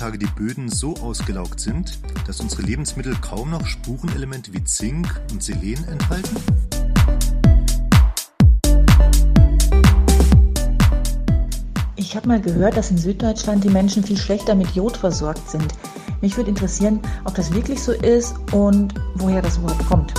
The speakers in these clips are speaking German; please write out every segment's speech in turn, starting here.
heutzutage die Böden so ausgelaugt sind, dass unsere Lebensmittel kaum noch Spurenelemente wie Zink und Selen enthalten? Ich habe mal gehört, dass in Süddeutschland die Menschen viel schlechter mit Jod versorgt sind. Mich würde interessieren, ob das wirklich so ist und woher das überhaupt kommt.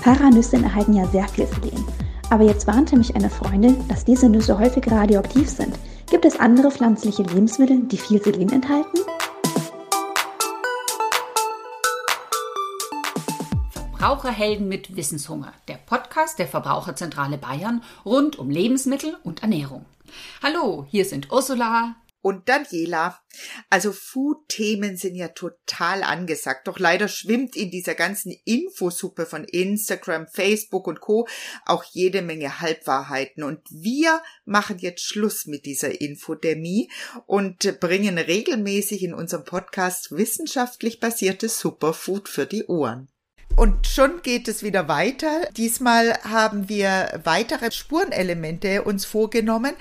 Paranüsse erhalten ja sehr viel Selen. Aber jetzt warnte mich eine Freundin, dass diese Nüsse häufig radioaktiv sind. Gibt es andere pflanzliche Lebensmittel, die viel Selen enthalten? Verbraucherhelden mit Wissenshunger, der Podcast der Verbraucherzentrale Bayern rund um Lebensmittel und Ernährung. Hallo, hier sind Ursula, und Daniela. Also Food-Themen sind ja total angesagt. Doch leider schwimmt in dieser ganzen Infosuppe von Instagram, Facebook und Co. auch jede Menge Halbwahrheiten. Und wir machen jetzt Schluss mit dieser Infodemie und bringen regelmäßig in unserem Podcast wissenschaftlich basiertes Superfood für die Ohren. Und schon geht es wieder weiter. Diesmal haben wir weitere Spurenelemente uns vorgenommen.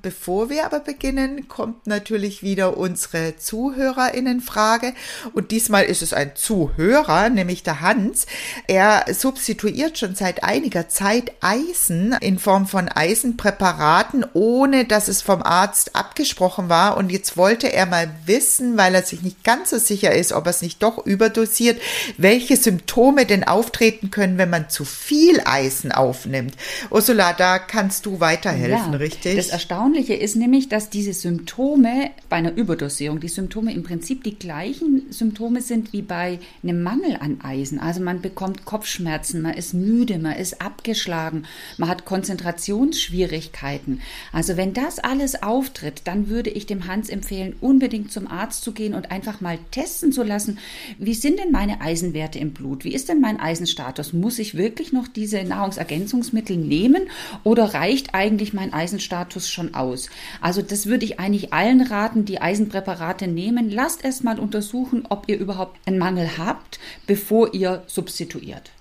Bevor wir aber beginnen, kommt natürlich wieder unsere ZuhörerInnen-Frage. Und diesmal ist es ein Zuhörer, nämlich der Hans. Er substituiert schon seit einiger Zeit Eisen in Form von Eisenpräparaten, ohne dass es vom Arzt abgesprochen war. Und jetzt wollte er mal wissen, weil er sich nicht ganz so sicher ist, ob er es nicht doch überdosiert, welche Symptome Symptome denn auftreten können, wenn man zu viel Eisen aufnimmt. Ursula, da kannst du weiterhelfen, ja, richtig? Das Erstaunliche ist nämlich, dass diese Symptome bei einer Überdosierung, die Symptome im Prinzip die gleichen Symptome sind wie bei einem Mangel an Eisen. Also man bekommt Kopfschmerzen, man ist müde, man ist abgeschlagen, man hat Konzentrationsschwierigkeiten. Also wenn das alles auftritt, dann würde ich dem Hans empfehlen, unbedingt zum Arzt zu gehen und einfach mal testen zu lassen, wie sind denn meine Eisenwerte im Blut? Wie ist ist denn mein Eisenstatus? Muss ich wirklich noch diese Nahrungsergänzungsmittel nehmen oder reicht eigentlich mein Eisenstatus schon aus? Also das würde ich eigentlich allen raten, die Eisenpräparate nehmen. Lasst erst mal untersuchen, ob ihr überhaupt einen Mangel habt, bevor ihr substituiert.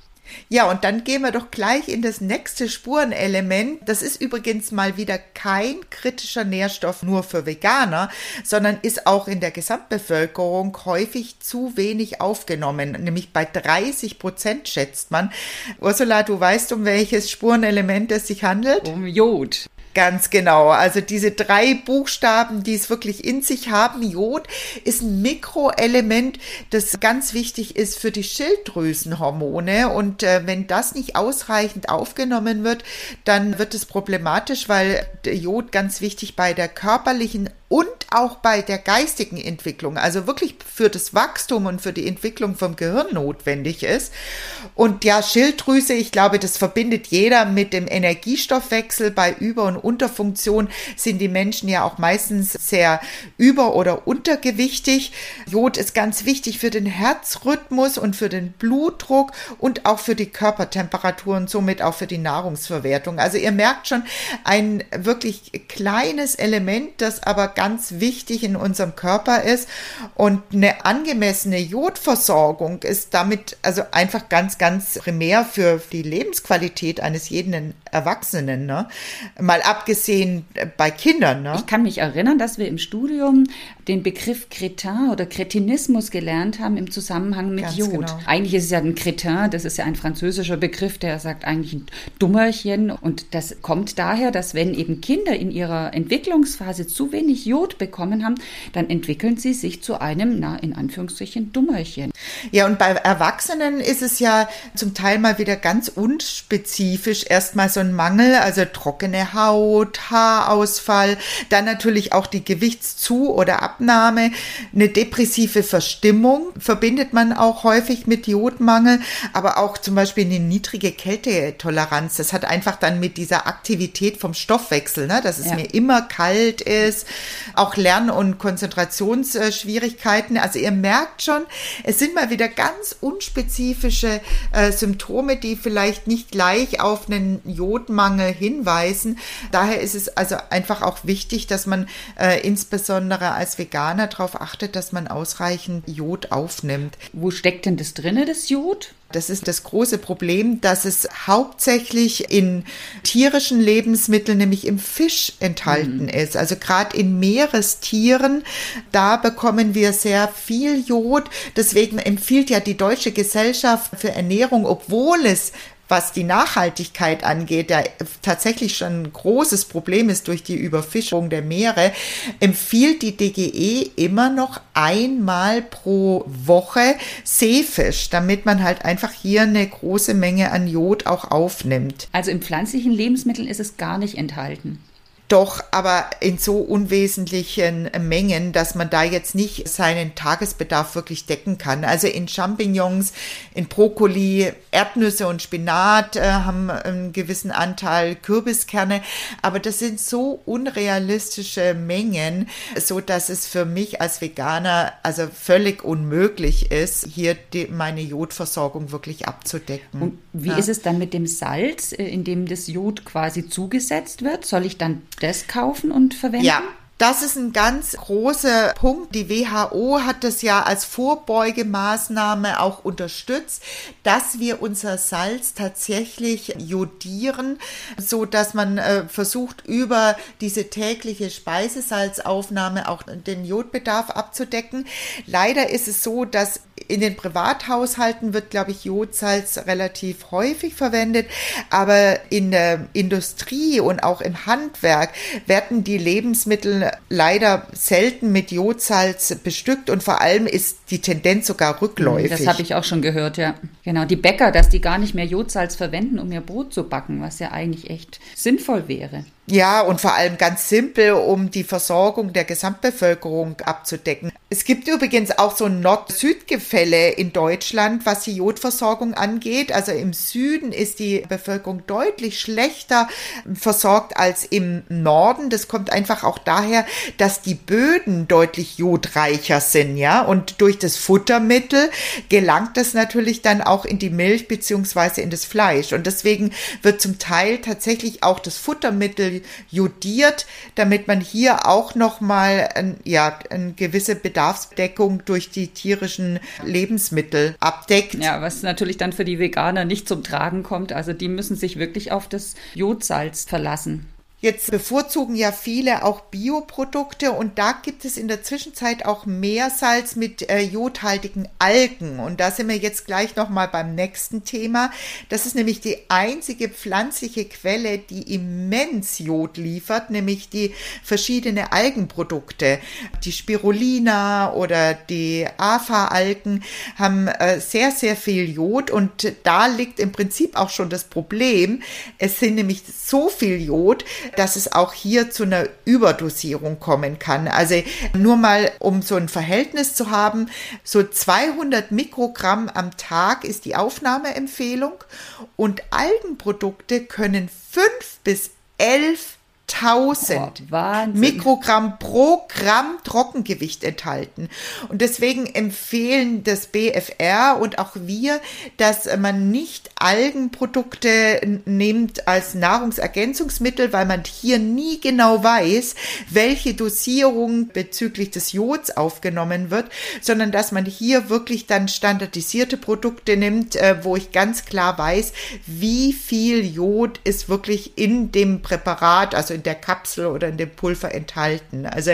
Ja, und dann gehen wir doch gleich in das nächste Spurenelement. Das ist übrigens mal wieder kein kritischer Nährstoff nur für Veganer, sondern ist auch in der Gesamtbevölkerung häufig zu wenig aufgenommen, nämlich bei 30 Prozent schätzt man. Ursula, du weißt, um welches Spurenelement es sich handelt? Um Jod. Ganz genau. Also diese drei Buchstaben, die es wirklich in sich haben. Jod ist ein Mikroelement, das ganz wichtig ist für die Schilddrüsenhormone. Und äh, wenn das nicht ausreichend aufgenommen wird, dann wird es problematisch, weil Jod ganz wichtig bei der körperlichen und auch bei der geistigen Entwicklung, also wirklich für das Wachstum und für die Entwicklung vom Gehirn notwendig ist. Und ja, Schilddrüse, ich glaube, das verbindet jeder mit dem Energiestoffwechsel. Bei Über- und Unterfunktion sind die Menschen ja auch meistens sehr über- oder untergewichtig. Jod ist ganz wichtig für den Herzrhythmus und für den Blutdruck und auch für die Körpertemperatur und somit auch für die Nahrungsverwertung. Also ihr merkt schon ein wirklich kleines Element, das aber ganz wichtig in unserem Körper ist. Und eine angemessene Jodversorgung ist damit also einfach ganz, ganz primär für die Lebensqualität eines jeden Erwachsenen. Ne? Mal abgesehen bei Kindern. Ne? Ich kann mich erinnern, dass wir im Studium den Begriff Cretin oder Kretinismus gelernt haben im Zusammenhang mit Ganz Jod. Genau. Eigentlich ist es ja ein Cretin, das ist ja ein französischer Begriff, der sagt eigentlich ein Dummerchen. Und das kommt daher, dass wenn eben Kinder in ihrer Entwicklungsphase zu wenig Jod bekommen haben, dann entwickeln sie sich zu einem, na, in Anführungsstrichen, Dummerchen. Ja, und bei Erwachsenen ist es ja zum Teil mal wieder ganz unspezifisch erstmal so ein Mangel, also trockene Haut, Haarausfall, dann natürlich auch die Gewichtszu- oder Ab Abnahme, eine depressive Verstimmung verbindet man auch häufig mit Jodmangel, aber auch zum Beispiel eine niedrige Kältetoleranz. Das hat einfach dann mit dieser Aktivität vom Stoffwechsel, ne, dass es ja. mir immer kalt ist, auch Lern- und Konzentrationsschwierigkeiten. Also ihr merkt schon, es sind mal wieder ganz unspezifische äh, Symptome, die vielleicht nicht gleich auf einen Jodmangel hinweisen. Daher ist es also einfach auch wichtig, dass man äh, insbesondere als Veganer darauf achtet, dass man ausreichend Jod aufnimmt. Wo steckt denn das drinne, das Jod? Das ist das große Problem, dass es hauptsächlich in tierischen Lebensmitteln, nämlich im Fisch enthalten mhm. ist. Also gerade in Meerestieren, da bekommen wir sehr viel Jod. Deswegen empfiehlt ja die Deutsche Gesellschaft für Ernährung, obwohl es was die Nachhaltigkeit angeht, der tatsächlich schon ein großes Problem ist durch die Überfischung der Meere, empfiehlt die DGE immer noch einmal pro Woche Seefisch, damit man halt einfach hier eine große Menge an Jod auch aufnimmt. Also in pflanzlichen Lebensmitteln ist es gar nicht enthalten. Doch, aber in so unwesentlichen Mengen, dass man da jetzt nicht seinen Tagesbedarf wirklich decken kann. Also in Champignons, in Brokkoli, Erdnüsse und Spinat äh, haben einen gewissen Anteil Kürbiskerne, aber das sind so unrealistische Mengen, so dass es für mich als Veganer also völlig unmöglich ist, hier die, meine Jodversorgung wirklich abzudecken. Und wie ja. ist es dann mit dem Salz, äh, in dem das Jod quasi zugesetzt wird? Soll ich dann das kaufen und verwenden? Ja, das ist ein ganz großer Punkt. Die WHO hat das ja als Vorbeugemaßnahme auch unterstützt, dass wir unser Salz tatsächlich jodieren, so dass man äh, versucht, über diese tägliche Speisesalzaufnahme auch den Jodbedarf abzudecken. Leider ist es so, dass in den Privathaushalten wird, glaube ich, Jodsalz relativ häufig verwendet, aber in der Industrie und auch im Handwerk werden die Lebensmittel leider selten mit Jodsalz bestückt und vor allem ist die Tendenz sogar rückläufig. Das habe ich auch schon gehört, ja. Genau, die Bäcker, dass die gar nicht mehr Jodsalz verwenden, um ihr Brot zu backen, was ja eigentlich echt sinnvoll wäre. Ja, und vor allem ganz simpel, um die Versorgung der Gesamtbevölkerung abzudecken. Es gibt übrigens auch so ein Nord-Süd-Gefälle in Deutschland, was die Jodversorgung angeht. Also im Süden ist die Bevölkerung deutlich schlechter versorgt als im Norden. Das kommt einfach auch daher, dass die Böden deutlich jodreicher sind, ja. Und durch das Futtermittel gelangt das natürlich dann auch in die Milch beziehungsweise in das Fleisch. Und deswegen wird zum Teil tatsächlich auch das Futtermittel jodiert, damit man hier auch nochmal ein, ja, eine gewisse Bedarfsdeckung durch die tierischen Lebensmittel abdeckt. Ja, was natürlich dann für die Veganer nicht zum Tragen kommt. Also die müssen sich wirklich auf das Jodsalz verlassen. Jetzt bevorzugen ja viele auch Bioprodukte und da gibt es in der Zwischenzeit auch Meersalz mit äh, jodhaltigen Algen. Und da sind wir jetzt gleich nochmal beim nächsten Thema. Das ist nämlich die einzige pflanzliche Quelle, die immens Jod liefert, nämlich die verschiedene Algenprodukte. Die Spirulina oder die Afa-Algen haben äh, sehr, sehr viel Jod und da liegt im Prinzip auch schon das Problem. Es sind nämlich so viel Jod, dass es auch hier zu einer Überdosierung kommen kann. Also nur mal, um so ein Verhältnis zu haben, so 200 Mikrogramm am Tag ist die Aufnahmeempfehlung und Algenprodukte können 5 bis 11 1000 oh, Mikrogramm pro Gramm Trockengewicht enthalten. Und deswegen empfehlen das BFR und auch wir, dass man nicht Algenprodukte nimmt als Nahrungsergänzungsmittel, weil man hier nie genau weiß, welche Dosierung bezüglich des Jods aufgenommen wird, sondern dass man hier wirklich dann standardisierte Produkte nimmt, äh, wo ich ganz klar weiß, wie viel Jod ist wirklich in dem Präparat, also in der Kapsel oder in dem Pulver enthalten. Also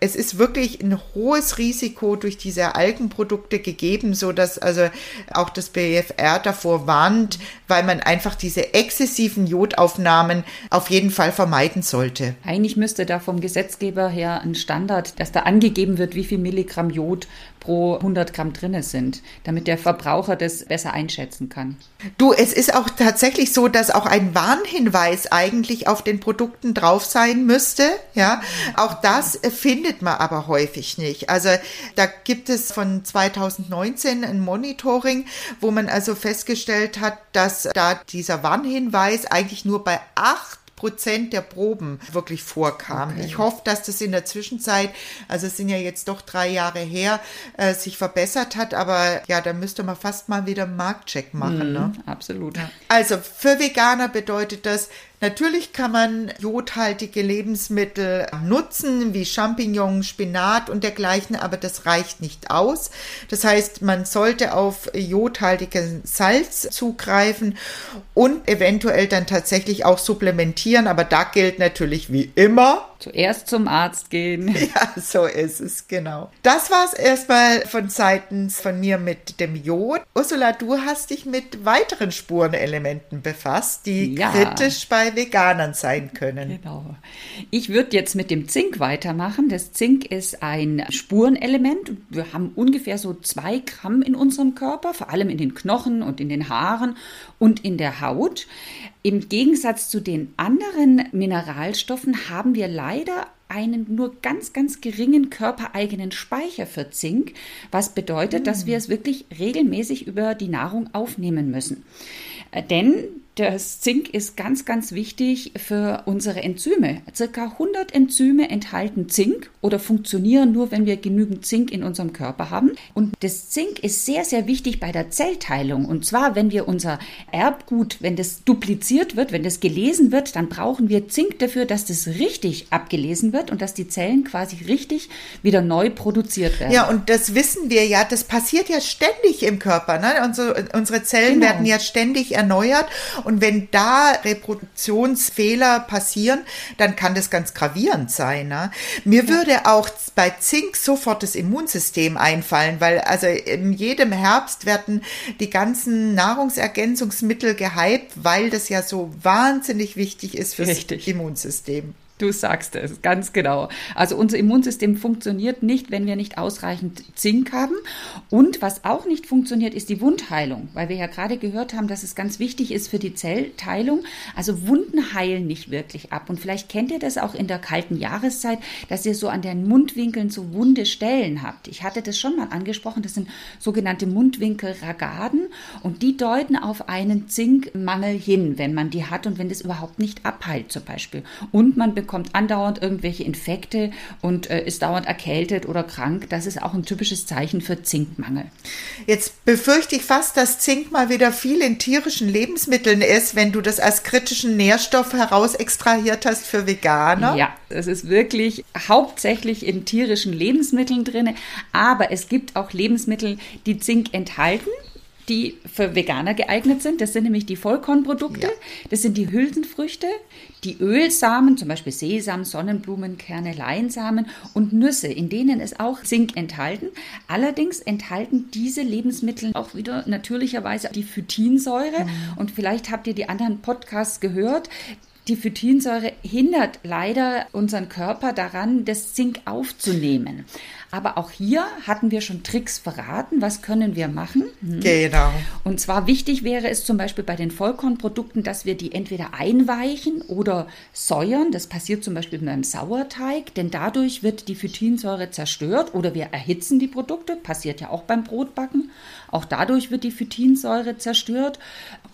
es ist wirklich ein hohes Risiko durch diese Algenprodukte gegeben, so dass also auch das BFR davor warnt, weil man einfach diese exzessiven Jodaufnahmen auf jeden Fall vermeiden sollte. Eigentlich müsste da vom Gesetzgeber her ein Standard, dass da angegeben wird, wie viel Milligramm Jod pro 100 Gramm drinne sind, damit der Verbraucher das besser einschätzen kann. Du, es ist auch tatsächlich so, dass auch ein Warnhinweis eigentlich auf den Produkten drauf sein müsste. Ja, auch das findet man aber häufig nicht. Also da gibt es von 2019 ein Monitoring, wo man also festgestellt hat, dass da dieser Warnhinweis eigentlich nur bei acht Prozent der Proben wirklich vorkam. Okay. Ich hoffe, dass das in der Zwischenzeit, also es sind ja jetzt doch drei Jahre her, äh, sich verbessert hat, aber ja, da müsste man fast mal wieder einen Marktcheck machen. Mm, ne? Absolut. Also für Veganer bedeutet das, Natürlich kann man jodhaltige Lebensmittel nutzen, wie Champignons, Spinat und dergleichen, aber das reicht nicht aus. Das heißt, man sollte auf jodhaltiges Salz zugreifen und eventuell dann tatsächlich auch supplementieren, aber da gilt natürlich wie immer, Zuerst zum Arzt gehen. Ja, so ist es, genau. Das war es erstmal von seitens von mir mit dem Jod. Ursula, du hast dich mit weiteren Spurenelementen befasst, die ja. kritisch bei Veganern sein können. Genau. Ich würde jetzt mit dem Zink weitermachen. Das Zink ist ein Spurenelement. Wir haben ungefähr so zwei Gramm in unserem Körper, vor allem in den Knochen und in den Haaren und in der Haut. Im Gegensatz zu den anderen Mineralstoffen haben wir leider einen nur ganz, ganz geringen körpereigenen Speicher für Zink, was bedeutet, dass wir es wirklich regelmäßig über die Nahrung aufnehmen müssen. Äh, denn das Zink ist ganz, ganz wichtig für unsere Enzyme. Circa 100 Enzyme enthalten Zink oder funktionieren nur, wenn wir genügend Zink in unserem Körper haben. Und das Zink ist sehr, sehr wichtig bei der Zellteilung. Und zwar, wenn wir unser Erbgut, wenn das dupliziert wird, wenn das gelesen wird, dann brauchen wir Zink dafür, dass das richtig abgelesen wird und dass die Zellen quasi richtig wieder neu produziert werden. Ja, und das wissen wir ja, das passiert ja ständig im Körper. Ne? Unsere, unsere Zellen genau. werden ja ständig erneuert. Und wenn da Reproduktionsfehler passieren, dann kann das ganz gravierend sein. Ne? Mir ja. würde auch bei Zink sofort das Immunsystem einfallen, weil also in jedem Herbst werden die ganzen Nahrungsergänzungsmittel gehypt, weil das ja so wahnsinnig wichtig ist fürs Richtig. Immunsystem. Du sagst es, ganz genau. Also unser Immunsystem funktioniert nicht, wenn wir nicht ausreichend Zink haben. Und was auch nicht funktioniert, ist die Wundheilung, weil wir ja gerade gehört haben, dass es ganz wichtig ist für die Zellteilung. Also Wunden heilen nicht wirklich ab. Und vielleicht kennt ihr das auch in der kalten Jahreszeit, dass ihr so an den Mundwinkeln so wunde Stellen habt. Ich hatte das schon mal angesprochen, das sind sogenannte Mundwinkelragaden und die deuten auf einen Zinkmangel hin, wenn man die hat und wenn das überhaupt nicht abheilt zum Beispiel. Und man bekommt bekommt andauernd irgendwelche Infekte und äh, ist dauernd erkältet oder krank. Das ist auch ein typisches Zeichen für Zinkmangel. Jetzt befürchte ich fast, dass Zink mal wieder viel in tierischen Lebensmitteln ist, wenn du das als kritischen Nährstoff heraus extrahiert hast für Veganer. Ja, es ist wirklich hauptsächlich in tierischen Lebensmitteln drin, aber es gibt auch Lebensmittel, die Zink enthalten die für Veganer geeignet sind. Das sind nämlich die Vollkornprodukte, ja. das sind die Hülsenfrüchte, die Ölsamen, zum Beispiel Sesam, Sonnenblumenkerne, Leinsamen und Nüsse, in denen ist auch Zink enthalten. Allerdings enthalten diese Lebensmittel auch wieder natürlicherweise die Phytinsäure. Mhm. Und vielleicht habt ihr die anderen Podcasts gehört. Die Phytinsäure hindert leider unseren Körper daran, das Zink aufzunehmen. Aber auch hier hatten wir schon Tricks verraten. Was können wir machen? Hm. Genau. Und zwar wichtig wäre es zum Beispiel bei den Vollkornprodukten, dass wir die entweder einweichen oder säuern. Das passiert zum Beispiel beim Sauerteig, denn dadurch wird die Phytinsäure zerstört oder wir erhitzen die Produkte. Passiert ja auch beim Brotbacken. Auch dadurch wird die Phytinsäure zerstört.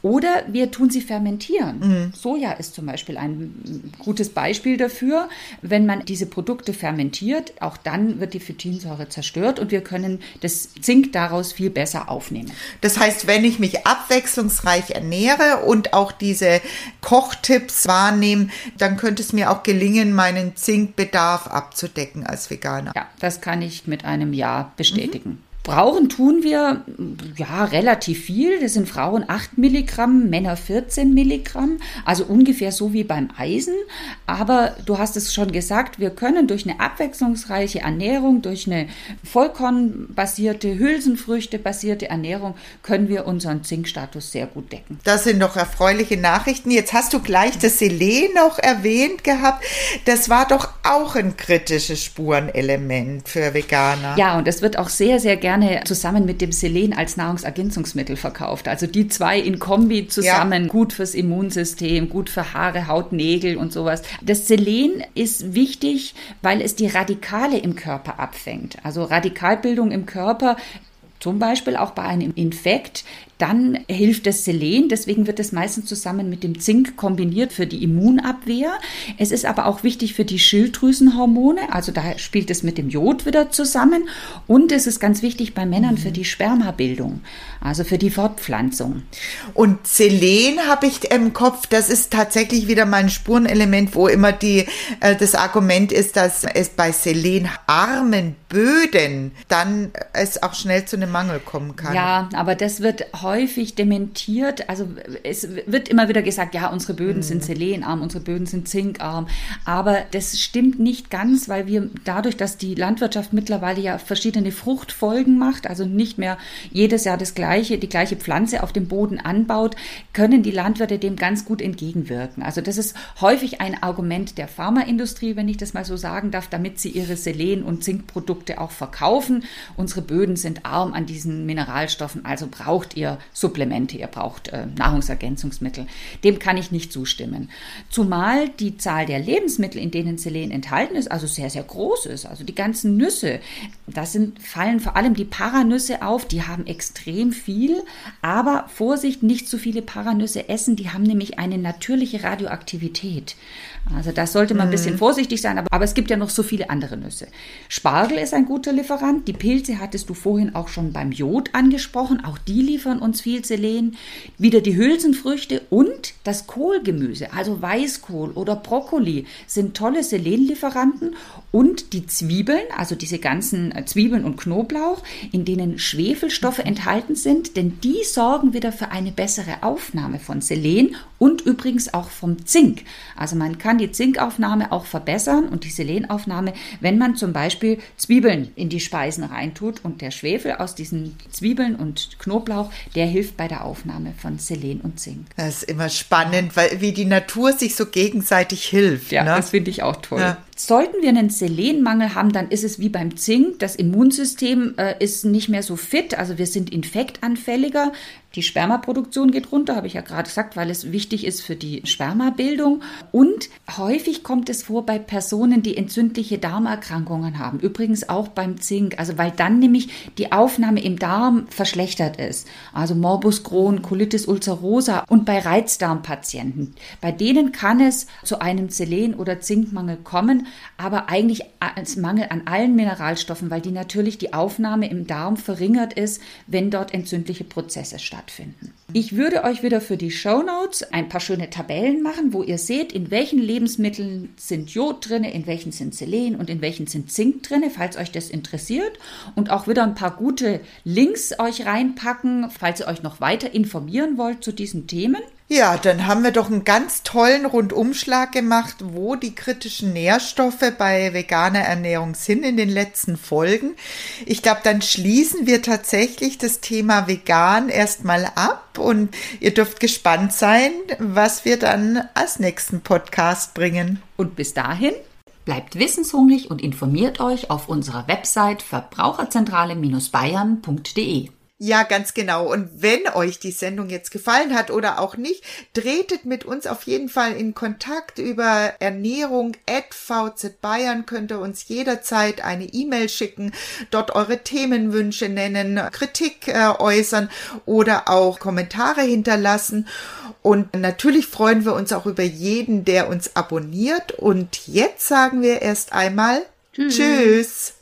Oder wir tun sie fermentieren. Mhm. Soja ist zum Beispiel ein gutes Beispiel dafür. Wenn man diese Produkte fermentiert, auch dann wird die Phytinsäure zerstört und wir können das Zink daraus viel besser aufnehmen. Das heißt, wenn ich mich abwechslungsreich ernähre und auch diese Kochtipps wahrnehme, dann könnte es mir auch gelingen, meinen Zinkbedarf abzudecken als Veganer. Ja, das kann ich mit einem Ja bestätigen. Mhm. Brauchen tun wir ja relativ viel. Das sind Frauen 8 Milligramm, Männer 14 Milligramm, also ungefähr so wie beim Eisen. Aber du hast es schon gesagt, wir können durch eine abwechslungsreiche Ernährung, durch eine vollkornbasierte, Hülsenfrüchte-basierte Ernährung, können wir unseren Zinkstatus sehr gut decken. Das sind doch erfreuliche Nachrichten. Jetzt hast du gleich das Selen noch erwähnt gehabt. Das war doch auch ein kritisches Spurenelement für Veganer. Ja, und das wird auch sehr, sehr gerne gerne zusammen mit dem Selen als Nahrungsergänzungsmittel verkauft. Also die zwei in Kombi zusammen, ja. gut fürs Immunsystem, gut für Haare, Haut, Nägel und sowas. Das Selen ist wichtig, weil es die Radikale im Körper abfängt. Also Radikalbildung im Körper zum Beispiel auch bei einem Infekt, Dann hilft das Selen, deswegen wird es meistens zusammen mit dem Zink kombiniert für die Immunabwehr. Es ist aber auch wichtig für die Schilddrüsenhormone, also da spielt es mit dem Jod wieder zusammen. Und es ist ganz wichtig bei Männern für die Spermabildung, also für die Fortpflanzung. Und Selen habe ich im Kopf, das ist tatsächlich wieder mal ein Spurenelement, wo immer die, äh, das Argument ist, dass es bei selenarmen Böden dann es auch schnell zu einem Mangel kommen kann. Ja, aber das wird häufig dementiert. Also es wird immer wieder gesagt, ja, unsere Böden mhm. sind selenarm, unsere Böden sind zinkarm. Aber das stimmt nicht ganz, weil wir dadurch, dass die Landwirtschaft mittlerweile ja verschiedene Fruchtfolgen macht, also nicht mehr jedes Jahr das gleiche, die gleiche Pflanze auf dem Boden anbaut, können die Landwirte dem ganz gut entgegenwirken. Also das ist häufig ein Argument der Pharmaindustrie, wenn ich das mal so sagen darf, damit sie ihre Selen- und Zinkprodukte auch verkaufen. Unsere Böden sind arm an diesen Mineralstoffen, also braucht ihr Supplemente, ihr braucht äh, Nahrungsergänzungsmittel. Dem kann ich nicht zustimmen. Zumal die Zahl der Lebensmittel, in denen Selen enthalten ist, also sehr, sehr groß ist. Also die ganzen Nüsse, da sind, fallen vor allem die Paranüsse auf, die haben extrem viel, aber Vorsicht, nicht zu viele Paranüsse essen, die haben nämlich eine natürliche Radioaktivität. Also da sollte man ein bisschen mhm. vorsichtig sein, aber, aber es gibt ja noch so viele andere Nüsse. Spargel ist ein guter Lieferant. Die Pilze hattest du vorhin auch schon beim Jod angesprochen. Auch die liefern uns viel Selen. Wieder die Hülsenfrüchte und das Kohlgemüse, also Weißkohl oder Brokkoli, sind tolle Selenlieferanten. Und die Zwiebeln, also diese ganzen äh, Zwiebeln und Knoblauch, in denen Schwefelstoffe enthalten sind, denn die sorgen wieder für eine bessere Aufnahme von Selen und übrigens auch vom Zink. Also man kann die Zinkaufnahme auch verbessern und die Selenaufnahme, wenn man zum Beispiel Zwiebeln in die Speisen reintut und der Schwefel aus diesen Zwiebeln und Knoblauch, der hilft bei der Aufnahme von Selen und Zink. Das ist immer spannend, weil wie die Natur sich so gegenseitig hilft. Ja, ne? das finde ich auch toll. Ja. Sollten wir einen Selenmangel haben, dann ist es wie beim Zink. Das Immunsystem äh, ist nicht mehr so fit, also wir sind infektanfälliger. Die Spermaproduktion geht runter, habe ich ja gerade gesagt, weil es wichtig ist für die Spermabildung. Und häufig kommt es vor bei Personen, die entzündliche Darmerkrankungen haben. Übrigens auch beim Zink, also weil dann nämlich die Aufnahme im Darm verschlechtert ist. Also Morbus Crohn, Colitis ulcerosa und bei Reizdarmpatienten. Bei denen kann es zu einem Selen- oder Zinkmangel kommen, aber eigentlich als Mangel an allen Mineralstoffen, weil die natürlich die Aufnahme im Darm verringert ist, wenn dort entzündliche Prozesse stattfinden. Ich würde euch wieder für die Show Notes ein paar schöne Tabellen machen, wo ihr seht, in welchen Lebensmitteln sind Jod drin, in welchen sind Selen und in welchen sind Zink drin, falls euch das interessiert. Und auch wieder ein paar gute Links euch reinpacken, falls ihr euch noch weiter informieren wollt zu diesen Themen. Ja, dann haben wir doch einen ganz tollen Rundumschlag gemacht, wo die kritischen Nährstoffe bei veganer Ernährung sind in den letzten Folgen. Ich glaube, dann schließen wir tatsächlich das Thema vegan erstmal ab und ihr dürft gespannt sein, was wir dann als nächsten Podcast bringen. Und bis dahin Bleibt wissenshungrig und informiert euch auf unserer Website verbraucherzentrale-bayern.de. Ja, ganz genau. Und wenn euch die Sendung jetzt gefallen hat oder auch nicht, tretet mit uns auf jeden Fall in Kontakt über Ernährung at VZ Bayern. Könnt ihr uns jederzeit eine E-Mail schicken, dort eure Themenwünsche nennen, Kritik äh, äußern oder auch Kommentare hinterlassen. Und natürlich freuen wir uns auch über jeden, der uns abonniert. Und jetzt sagen wir erst einmal Tschüss. Tschüss.